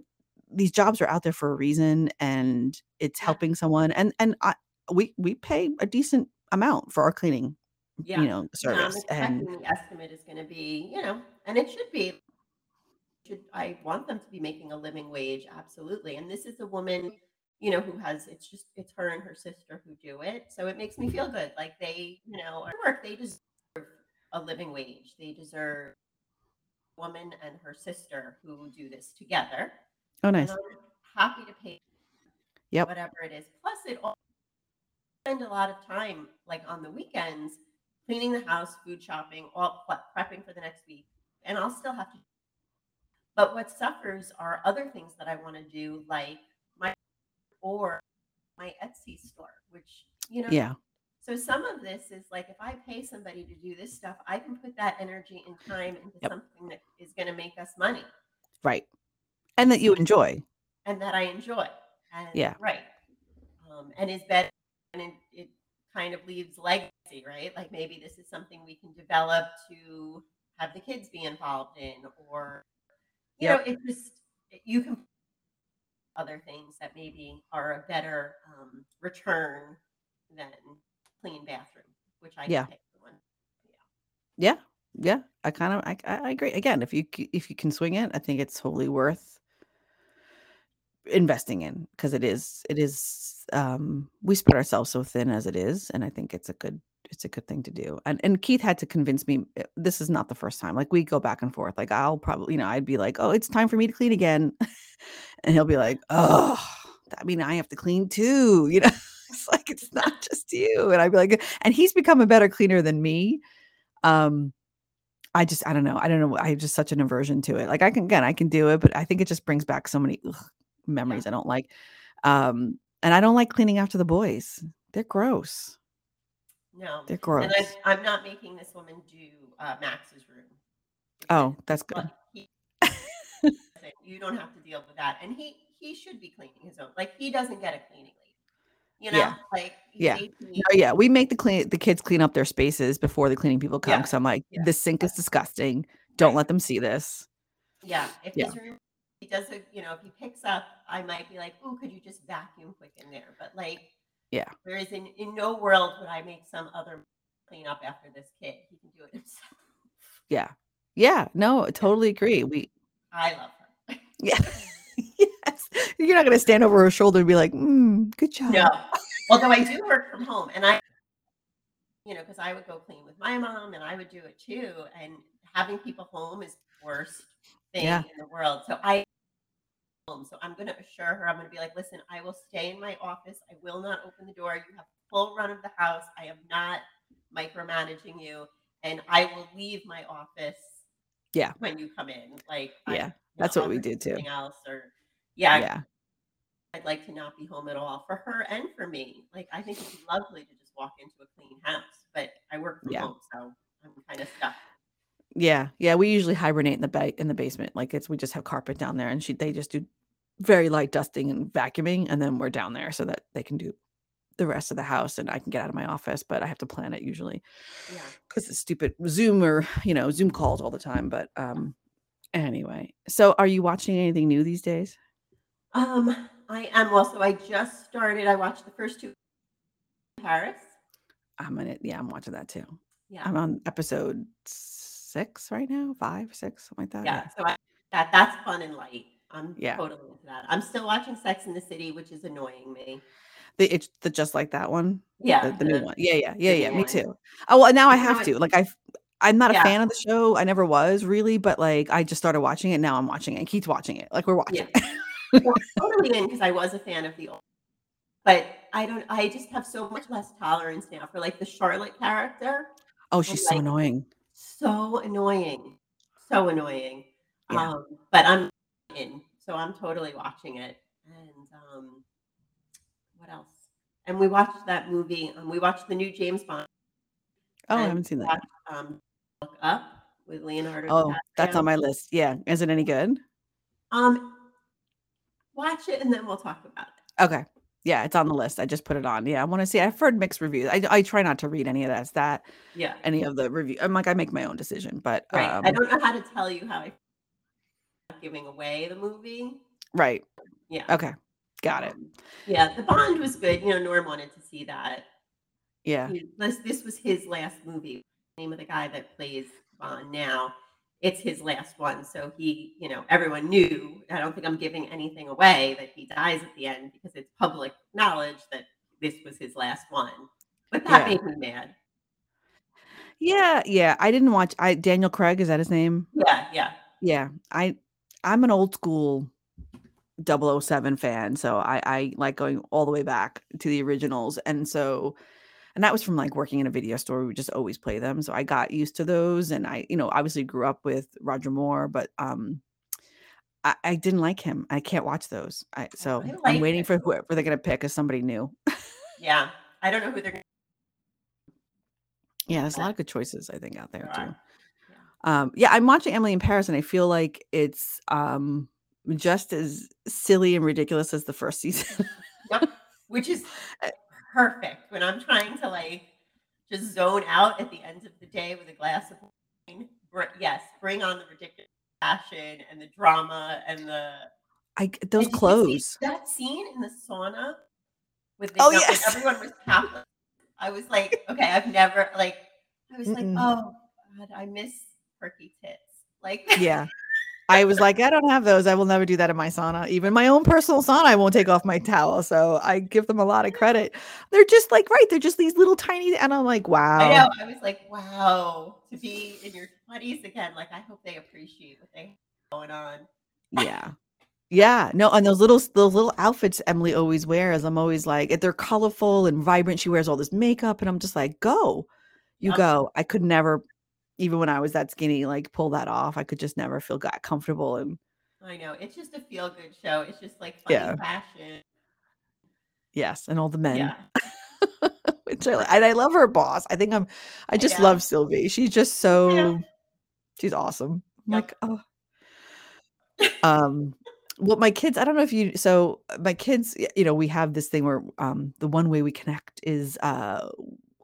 these jobs are out there for a reason, and it's helping someone. And and I, we we pay a decent amount for our cleaning, Yeah. you know, Yeah, service. And the estimate is going to be, you know, and it should be. Should I want them to be making a living wage? Absolutely. And this is a woman, you know, who has it's just it's her and her sister who do it, so it makes me feel good. Like they, you know, work they deserve a living wage. They deserve a woman and her sister who do this together. oh, nice. Happy to pay Yep. whatever it is. Plus, it all spend a lot of time, like on the weekends, cleaning the house, food shopping, all pre- prepping for the next week, and I'll still have to. But what suffers are other things that I want to do, like my or my Etsy store, which you know. Yeah. So some of this is like if I pay somebody to do this stuff, I can put that energy and time into Yep. something that is going to make us money Right. And that you enjoy. and that I enjoy. And Yeah. right. Um, and is better and it, it kind of leaves legacy, right? Like maybe this is something we can develop to have the kids be involved in, or you Yep. know, it just you can other things that maybe are a better um, return than clean bathroom, which I Yeah. the. Yeah. Yeah. I kind of I, I agree. Again, if you if you can swing it, I think it's totally worth investing in because it is it is um we spread ourselves so thin as it is and I think it's a good it's a good thing to do. And and Keith had to convince me eh, this is not the first time. Like we go back and forth. Like I'll probably, you know, I'd be like, "Oh, it's time for me to clean again." and he'll be like, "Oh, I mean, I have to clean too." You know, it's like it's not just you. And I'd be like, and he's become a better cleaner than me. Um I just I don't know. I don't know. I have just such an aversion to it. Like I can again, I can do it, but I think it just brings back so many ugh, memories I don't like. Um, and I don't like cleaning after the boys. They're gross. No. They're And gross. I'm, I'm not making this woman do uh, Max's room. Oh, that's good. He you don't have to deal with that. And he he should be cleaning his own. Like he doesn't get a cleaning. You know, Yeah. like Yeah. No, yeah, we make the clean the kids clean up their spaces before the cleaning people come. Yeah. Because I'm like, Yeah. this sink is disgusting. Don't Right. let them see this. yeah. If Yeah. room he does a, you know, if he picks up, I might be like, oh, could you just vacuum quick in there? But like, Yeah. Whereas in, in no world would I make some other clean up after this kid. He can do it himself. Yeah. Yeah. No, totally agree. We I love her. yeah. You're not gonna stand over her shoulder and be like, mm, good job. No. Although I do work from home and I, you know, because I would go clean with my mom and I would do it too. And having people home is the worst thing Yeah. in the world. So I, home. So I'm going to assure her, I'm going to be like, listen, I will stay in my office. I will not open the door. You have full run of the house. I am not micromanaging you. And I will leave my office. Yeah. When you come in, like, Yeah, I'm that's not what we do too. Else or, yeah, Yeah. I'd like to not be home at all for her and for me. Like I think it'd be lovely to just walk into a clean house, but I work from Yeah. home, so I'm kind of stuck. Yeah, yeah, we usually hibernate in the ba- in the basement. Like it's we just have carpet down there, and she they just do very light dusting and vacuuming, and then we're down there so that they can do the rest of the house, and I can get out of my office. But I have to plan it usually Yeah. because it's stupid Zoom or you know Zoom calls all the time. But um, anyway, so are you watching anything new these days? Um, I am also. I just started. I watched the first two. Paris. I'm gonna. Yeah, I'm watching that too. Yeah. I'm on episode six right now, five, six, something like that. yeah. So I, that that's fun and light. I'm Yeah. totally into that. I'm still watching Sex in the City, which is annoying me. The it's the just like that one. Yeah. The, the new one. Yeah, yeah, yeah, yeah. Me too. Oh well, now I have to. Like I, I'm not a Yeah. fan of the show. I never was really, but like I just started watching it. Now I'm watching it. and Keith's watching it. Like we're watching. Yeah. Well, totally in because I was a fan of the old. But I don't. I just have so much less tolerance now for like the Charlotte character. oh, she's so like- annoying. so annoying so annoying Yeah. um but i'm in so i'm totally watching it and um what else and we watched that movie um, we watched the new james bond Oh, I haven't seen that. watched, um look up with leonardo Oh, that's on my list. Yeah. Is it any good? um watch it and then we'll talk about it Okay. Yeah, it's on the list. I just put it on. Yeah, I want to see. I've heard mixed reviews. I, I try not to read any of that. That yeah any of the review. I'm like I make my own decision, but right um, i don't know how to tell you how i giving away the movie right. yeah Okay, got it. Um, yeah the bond was good you know norm wanted to see that Yeah, he- this this was his last movie. Name of the guy that plays Bond now. It's his last one, so he, you know, everyone knew. I don't think I'm giving anything away that he dies at the end because it's public knowledge that this was his last one. But that Yeah. made me mad. yeah, yeah. I didn't watch. I Daniel Craig is that his name? Yeah, yeah, Yeah, I I'm an old school 007 fan, so I I like going all the way back to the originals, and so and that was from like working in a video store. We would just always play them, so I got used to those, and I you know obviously grew up with Roger Moore, but um. I, I didn't like him. I can't watch those. I, so I I'm waiting it. for whoever they're gonna pick as somebody new. yeah. I don't know who they're going Yeah, there's a lot of good choices I think out there too. to. Um, yeah, I'm watching Emily in Paris, and I feel like it's um just as silly and ridiculous as the first season. Yep. Which is Uh, perfect when I'm trying to like just zone out at the end of the day with a glass of wine. Br- yes, bring on the ridiculous fashion and the drama and the I those did clothes. that scene in the sauna with the Oh, when yes. everyone was topless? I was like, okay, I've never like I was like, Mm-mm. oh god, I miss perky tits. Like Yeah. I was like, I don't have those. I will never do that in my sauna. Even my own personal sauna, I won't take off my towel. So I give them a lot of credit. They're just like, right, they're just these little tiny, and I'm like, wow. I know. I was like, wow, to be in your 20s again. Like, I hope they appreciate what they have going on. Yeah. Yeah. No, and those little those little outfits Emily always wears, I'm always like, they're colorful and vibrant. She wears all this makeup, and I'm just like, go. You Yep. go. I could never, even when I was that skinny, like pull that off. I could just never feel got comfortable and I know. It's just a feel good show. It's just like funny Yeah. fashion. yes, and all the men. Yeah. Which I, and I love her boss. I think I'm I just love Sylvie. She's just so she's awesome. I'm Yep. like, oh. Um well my kids, I don't know if you so uh, my kids, you know, we have this thing where um the one way we connect is uh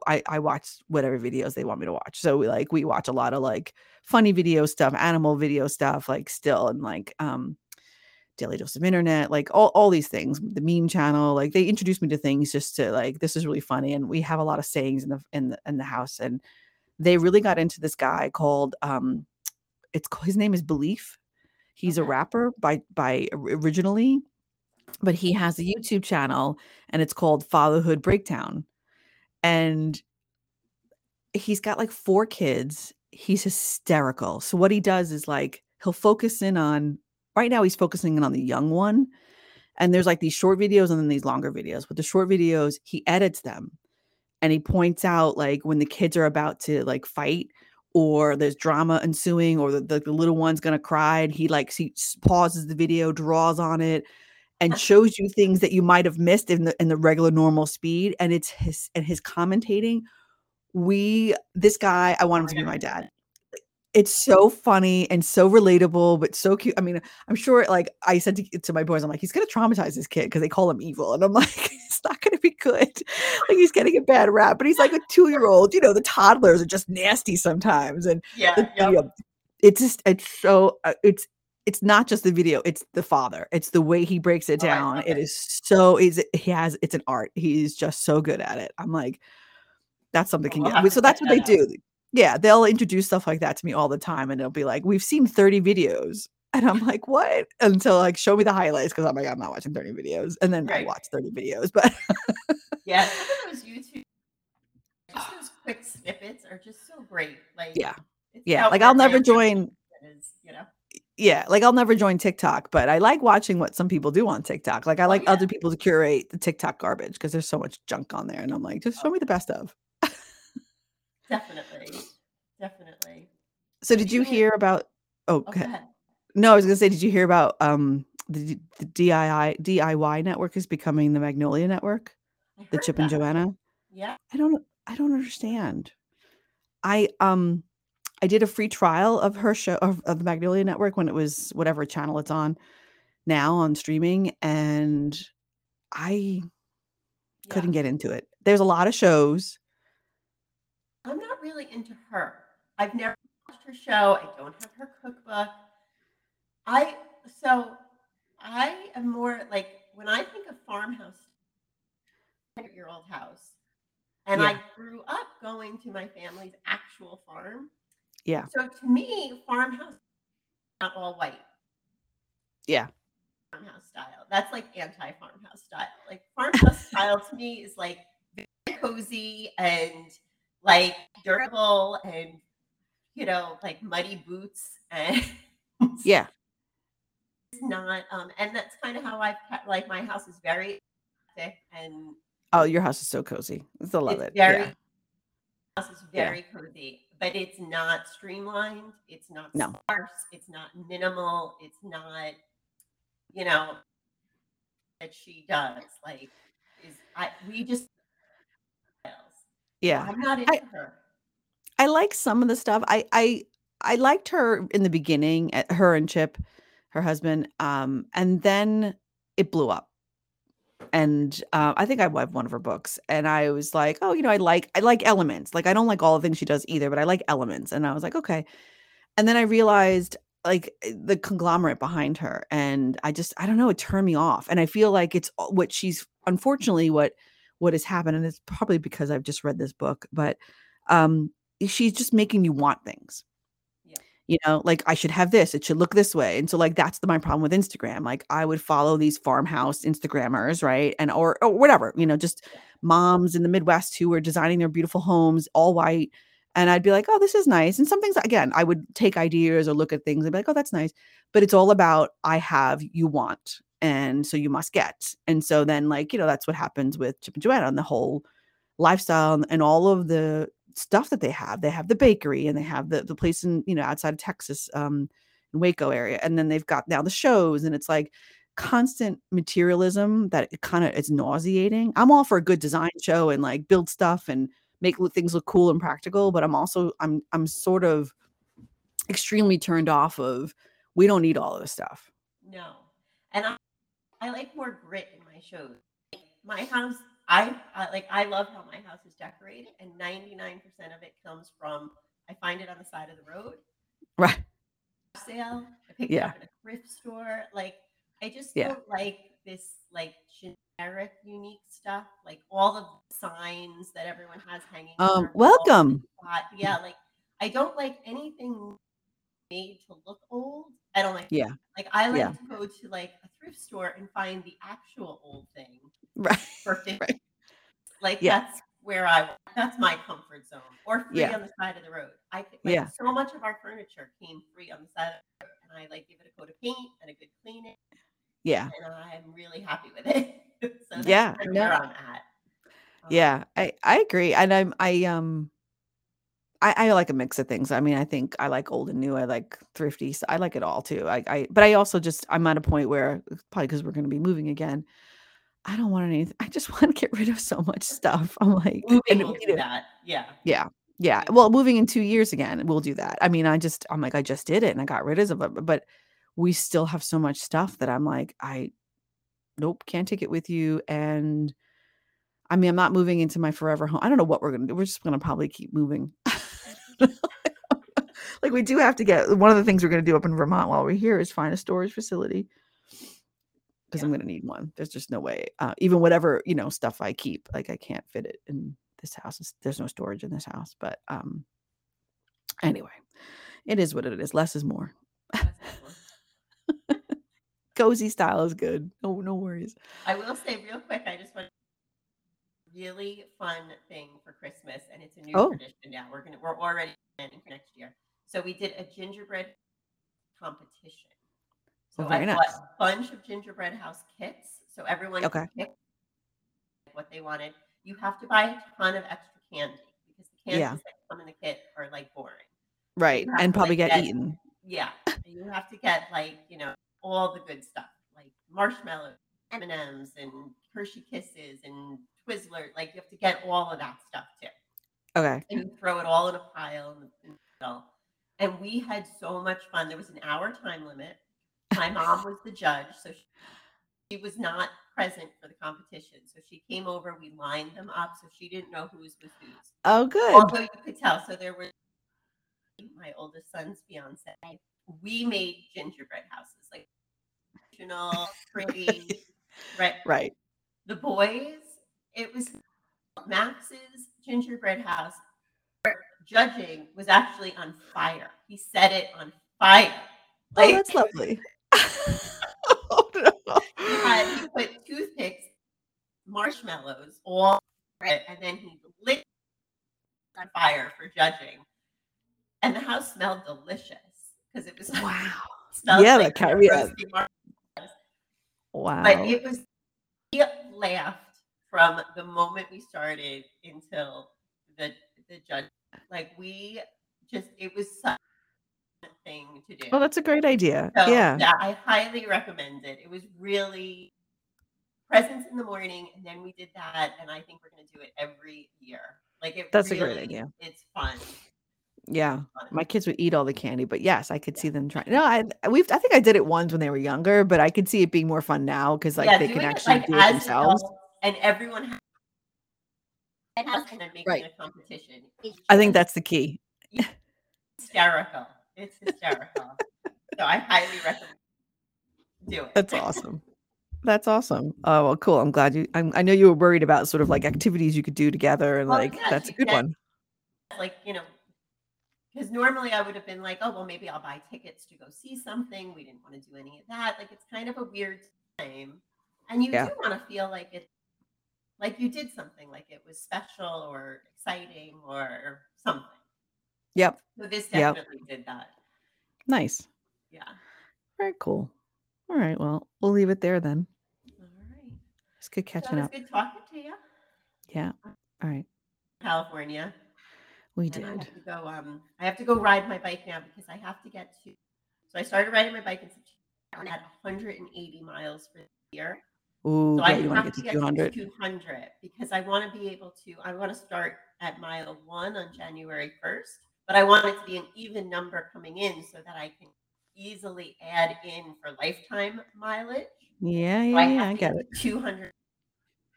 I I watch whatever videos they want me to watch. So we like we watch a lot of like funny video stuff, animal video stuff, like still and like um Daily Dose of Internet, like all, all these things, the meme channel, like they introduced me to things just to like this is really funny. And we have a lot of sayings in the in the in the house. And they really got into this guy called um it's his name is Beleaf. He's a rapper by by originally, but he has a YouTube channel and it's called Fatherhood Breakdown. And he's got like four kids. He's hysterical. So what he does is like he'll focus in on right now he's focusing in on the young one. And there's like these short videos and then these longer videos. With the short videos, he edits them and he points out like when the kids are about to like fight or there's drama ensuing or the, the, the little one's gonna cry and he like he pauses the video draws on it and shows you things that you might have missed in the in the regular normal speed and it's his and his commentating we this guy i want him to be my dad it's so funny and so relatable but so cute i mean i'm sure like i said to, to my boys i'm like he's gonna traumatize this kid because they call him evil and i'm like it's not gonna be good like he's getting a bad rap but he's like a two-year-old you know the toddlers are just nasty sometimes and Yeah. the yep. it's just it's so uh, it's it's not just the video it's the father it's the way he breaks it Oh, down it it. is so is he has it's an art he's just so good at it i'm like that's something can get so that's what they do yeah they'll introduce stuff like that to me all the time and they'll be like we've seen 30 videos and i'm like what until like show me the highlights because i'm like i'm not watching 30 videos and then i watch 30 videos but Yeah. Some of those YouTube, just ah. those quick snippets are just so great. Like, yeah yeah like i'll never join is, you know. Yeah, like I'll never join TikTok, but I like watching what some people do on TikTok. Like I Oh, like yeah. other people to curate the TikTok garbage because there's so much junk on there, and I'm like, just show me the best of. Definitely. Definitely. So did you hear about? Oh, Oh, okay. ahead. no, I was gonna say, did you hear about um the, the DIY DIY network is becoming the Magnolia network, the Chip and. Joanna? Yeah. I don't I don't understand. I um I did a free trial of her show of, of the Magnolia Network when it was whatever channel it's on now on streaming and I couldn't get into it. There's a lot of shows. I'm not really into her. I've never watched her show. I don't have her cookbook. I so I am more like when I think of farmhouse, hundred year old house, and I grew up going to my family's actual farm. Yeah. So to me, farmhouse not all white. Yeah. Farmhouse style. That's like anti farmhouse style. Like farmhouse style to me is like very cozy and like durable and you know like muddy boots and Yeah. it's not um and that's kind of how I've like my house is very thick and Oh, your house is so cozy. I love it's it. very yeah. house is Yeah. very cozy, but it's not streamlined. It's not No. sparse. It's not minimal. It's not, you know, that she does. Like, is I we just Yeah. I'm not into her. I like some of the stuff. I I I liked her in the beginning, uh, her and Chip, her husband. Um, and then it blew up. And uh, I think I read one of her books, and I was like, oh, you know, I like I like elements. Like I don't like all the things she does either, but I like elements. And I was like, okay. And then I realized like eh, the conglomerate behind her and i just i don't know it turned me off and i feel like it's what she's unfortunately what what has happened and it's probably because i've just read this book but um she's just making you want things. You know like i should have this it should look this way and so like that's the, my problem with instagram like i would follow these farmhouse instagrammers right and or or whatever you know just moms in the midwest who are designing their beautiful homes all white and I'd be like, "Oh, this is nice." And some things, again, I would take ideas or look at things and be like, "Oh, that's nice." But it's all about I have, you want, and so you must get. And so then, like, you know, that's what happens with Chip and Joanna and the whole lifestyle and all of the stuff that they have. They have the bakery and they have the the place in you know outside of Texas, um, in Waco area, and then they've got now the shows, and it's like constant materialism that it kind of it's nauseating. I'm all for a good design show and like build stuff and make things look cool and practical, but I'm also I'm I'm sort of extremely turned off of we don't need all of this stuff. No. And I, I like more grit in my shows. My house, I, I like I love how my house is decorated, and 99% of it comes from I find it on the side of the road. Right. Sale. I picked it up at a thrift store. Like I just Yeah. don't like this like generic unique stuff, like all of the signs that everyone has hanging. Um their walls and welcome. Yeah, like I don't like anything made to look old. I don't like Yeah. like I like Yeah. to go to like a thrift store and find the actual old thing Right. for 50. Right. Like Yeah. that's where I that's my comfort zone. Or free Yeah. on the side of the road. I like Yeah. so much of our furniture came free on the side of the road and I like give it a coat of paint and a good cleaning Yeah. and I'm really happy with it. so that's Yeah. of No. I'm at. Um, Yeah. I I agree. And I'm I um I, I like a mix of things. I mean, I think I like old and new. I like thrifty. So I like it all too. I, I but I also just I'm at a point where uh, probably because we're going to be moving again. I don't want anything. I just want to get rid of so much stuff. I'm like, Moving will do that. Yeah. yeah, yeah. Well, moving in two years again, we'll do that. I mean, I just I'm like I just did it and I got rid of it, but, but we still have so much stuff that I'm like I, nope, can't take it with you. And I mean, I'm not moving into my forever home. I don't know what we're gonna do. We're just gonna probably keep moving. like we do have to get one of the things we're gonna do up in Vermont while we're here is find a storage facility because I'm gonna need one. There's just no way. Uh, even whatever you know stuff I keep, like I can't fit it in this house. It's- There's no storage in this house. But um, anyway, it is what it is. Less is more. Cozy style is good. No, no worries. I will say real quick, I just want really fun thing for Christmas, and it's a new Oh. tradition now. We're gonna we're already planning for next year. So we did a gingerbread competition. So Oh, I very bought a bunch of gingerbread house kits. So everyone Okay. can pick what they wanted. You have to buy a ton of extra candy because the candies Yeah. that come in the kit are like boring. Right, and probably like, get get- eaten. Yeah, you have to get like you know all the good stuff, like marshmallows, M and M's, and Hershey Kisses, and Twizzler. Like you have to get all of that stuff too, Okay. and you throw it all in a pile in the, in the middle. And we had so much fun. There was an hour time limit. My mom was the judge, so she, she was not present for the competition. So she came over. We lined them up, so she didn't know whose was whose Oh, good. although you could tell. So there was my oldest son's fiance. We made gingerbread houses, like traditional, pretty. right. Right. The boys, it was Max's gingerbread house. Judging was actually on fire. He set it on fire. Oh, that's lovely. oh, no. he had he put toothpicks, marshmallows, all right, and then he lit on fire for judging. And the house smelled delicious because it was Wow. Yeah, like ca- yeah. Wow. But it was he laughed from the moment we started until the the judge. Like we just it was such a thing to do. Well, that's a great idea. So, yeah. I highly recommend it. It was really presents in the morning, and then we did that, and I think we're going to do it every year. Like it. That's a great idea. It's fun. Yeah. My kids would eat all the candy, but yes, I could Yeah. see them trying. No, I we've I think I did it once when they were younger, but I could see it being more fun now because like yeah, they can doing it, actually like, do it themselves. adults, and everyone has and then making Right. a competition. is I think that's the key. hysterical. It's hysterical. So I highly recommend do it. That's awesome. That's awesome. Oh, well, cool. I'm glad you I'm, I know you were worried about sort of like activities you could do together and Well, like yeah, that's a good one. like you know because normally i would have been like oh well maybe i'll buy tickets to go see something we didn't want to do any of that like it's kind of a weird time and you Yeah. do want to feel like it like you did something like it was special or exciting or something Yep. so this Yep. definitely did that Nice. yeah Very cool. All right. Well, we'll leave it there then. all right It's good catching it was up. good talking to you Yeah. All right. california We and I did. have to go. Um, I have to go ride my bike now because I have to get to. So I started riding my bike in September at 180 miles for the year. Ooh, So I you want to have get to to get 200. to 200 because I want to be able to. I want to start at mile one on January 1st, but I want it to be an even number coming in so that I can easily add in for lifetime mileage. Yeah, So yeah, I yeah. I get it. to 200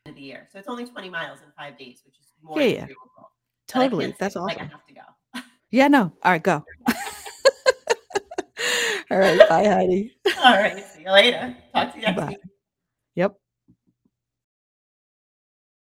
of the year. So it's only 20 miles in five days, which is more Yeah, yeah. doable. Totally. That's say, Like I awesome. have to go. Yeah, no. All right, go. All right. Bye, Heidi. All right. See you later. Talk to you next Bye. week.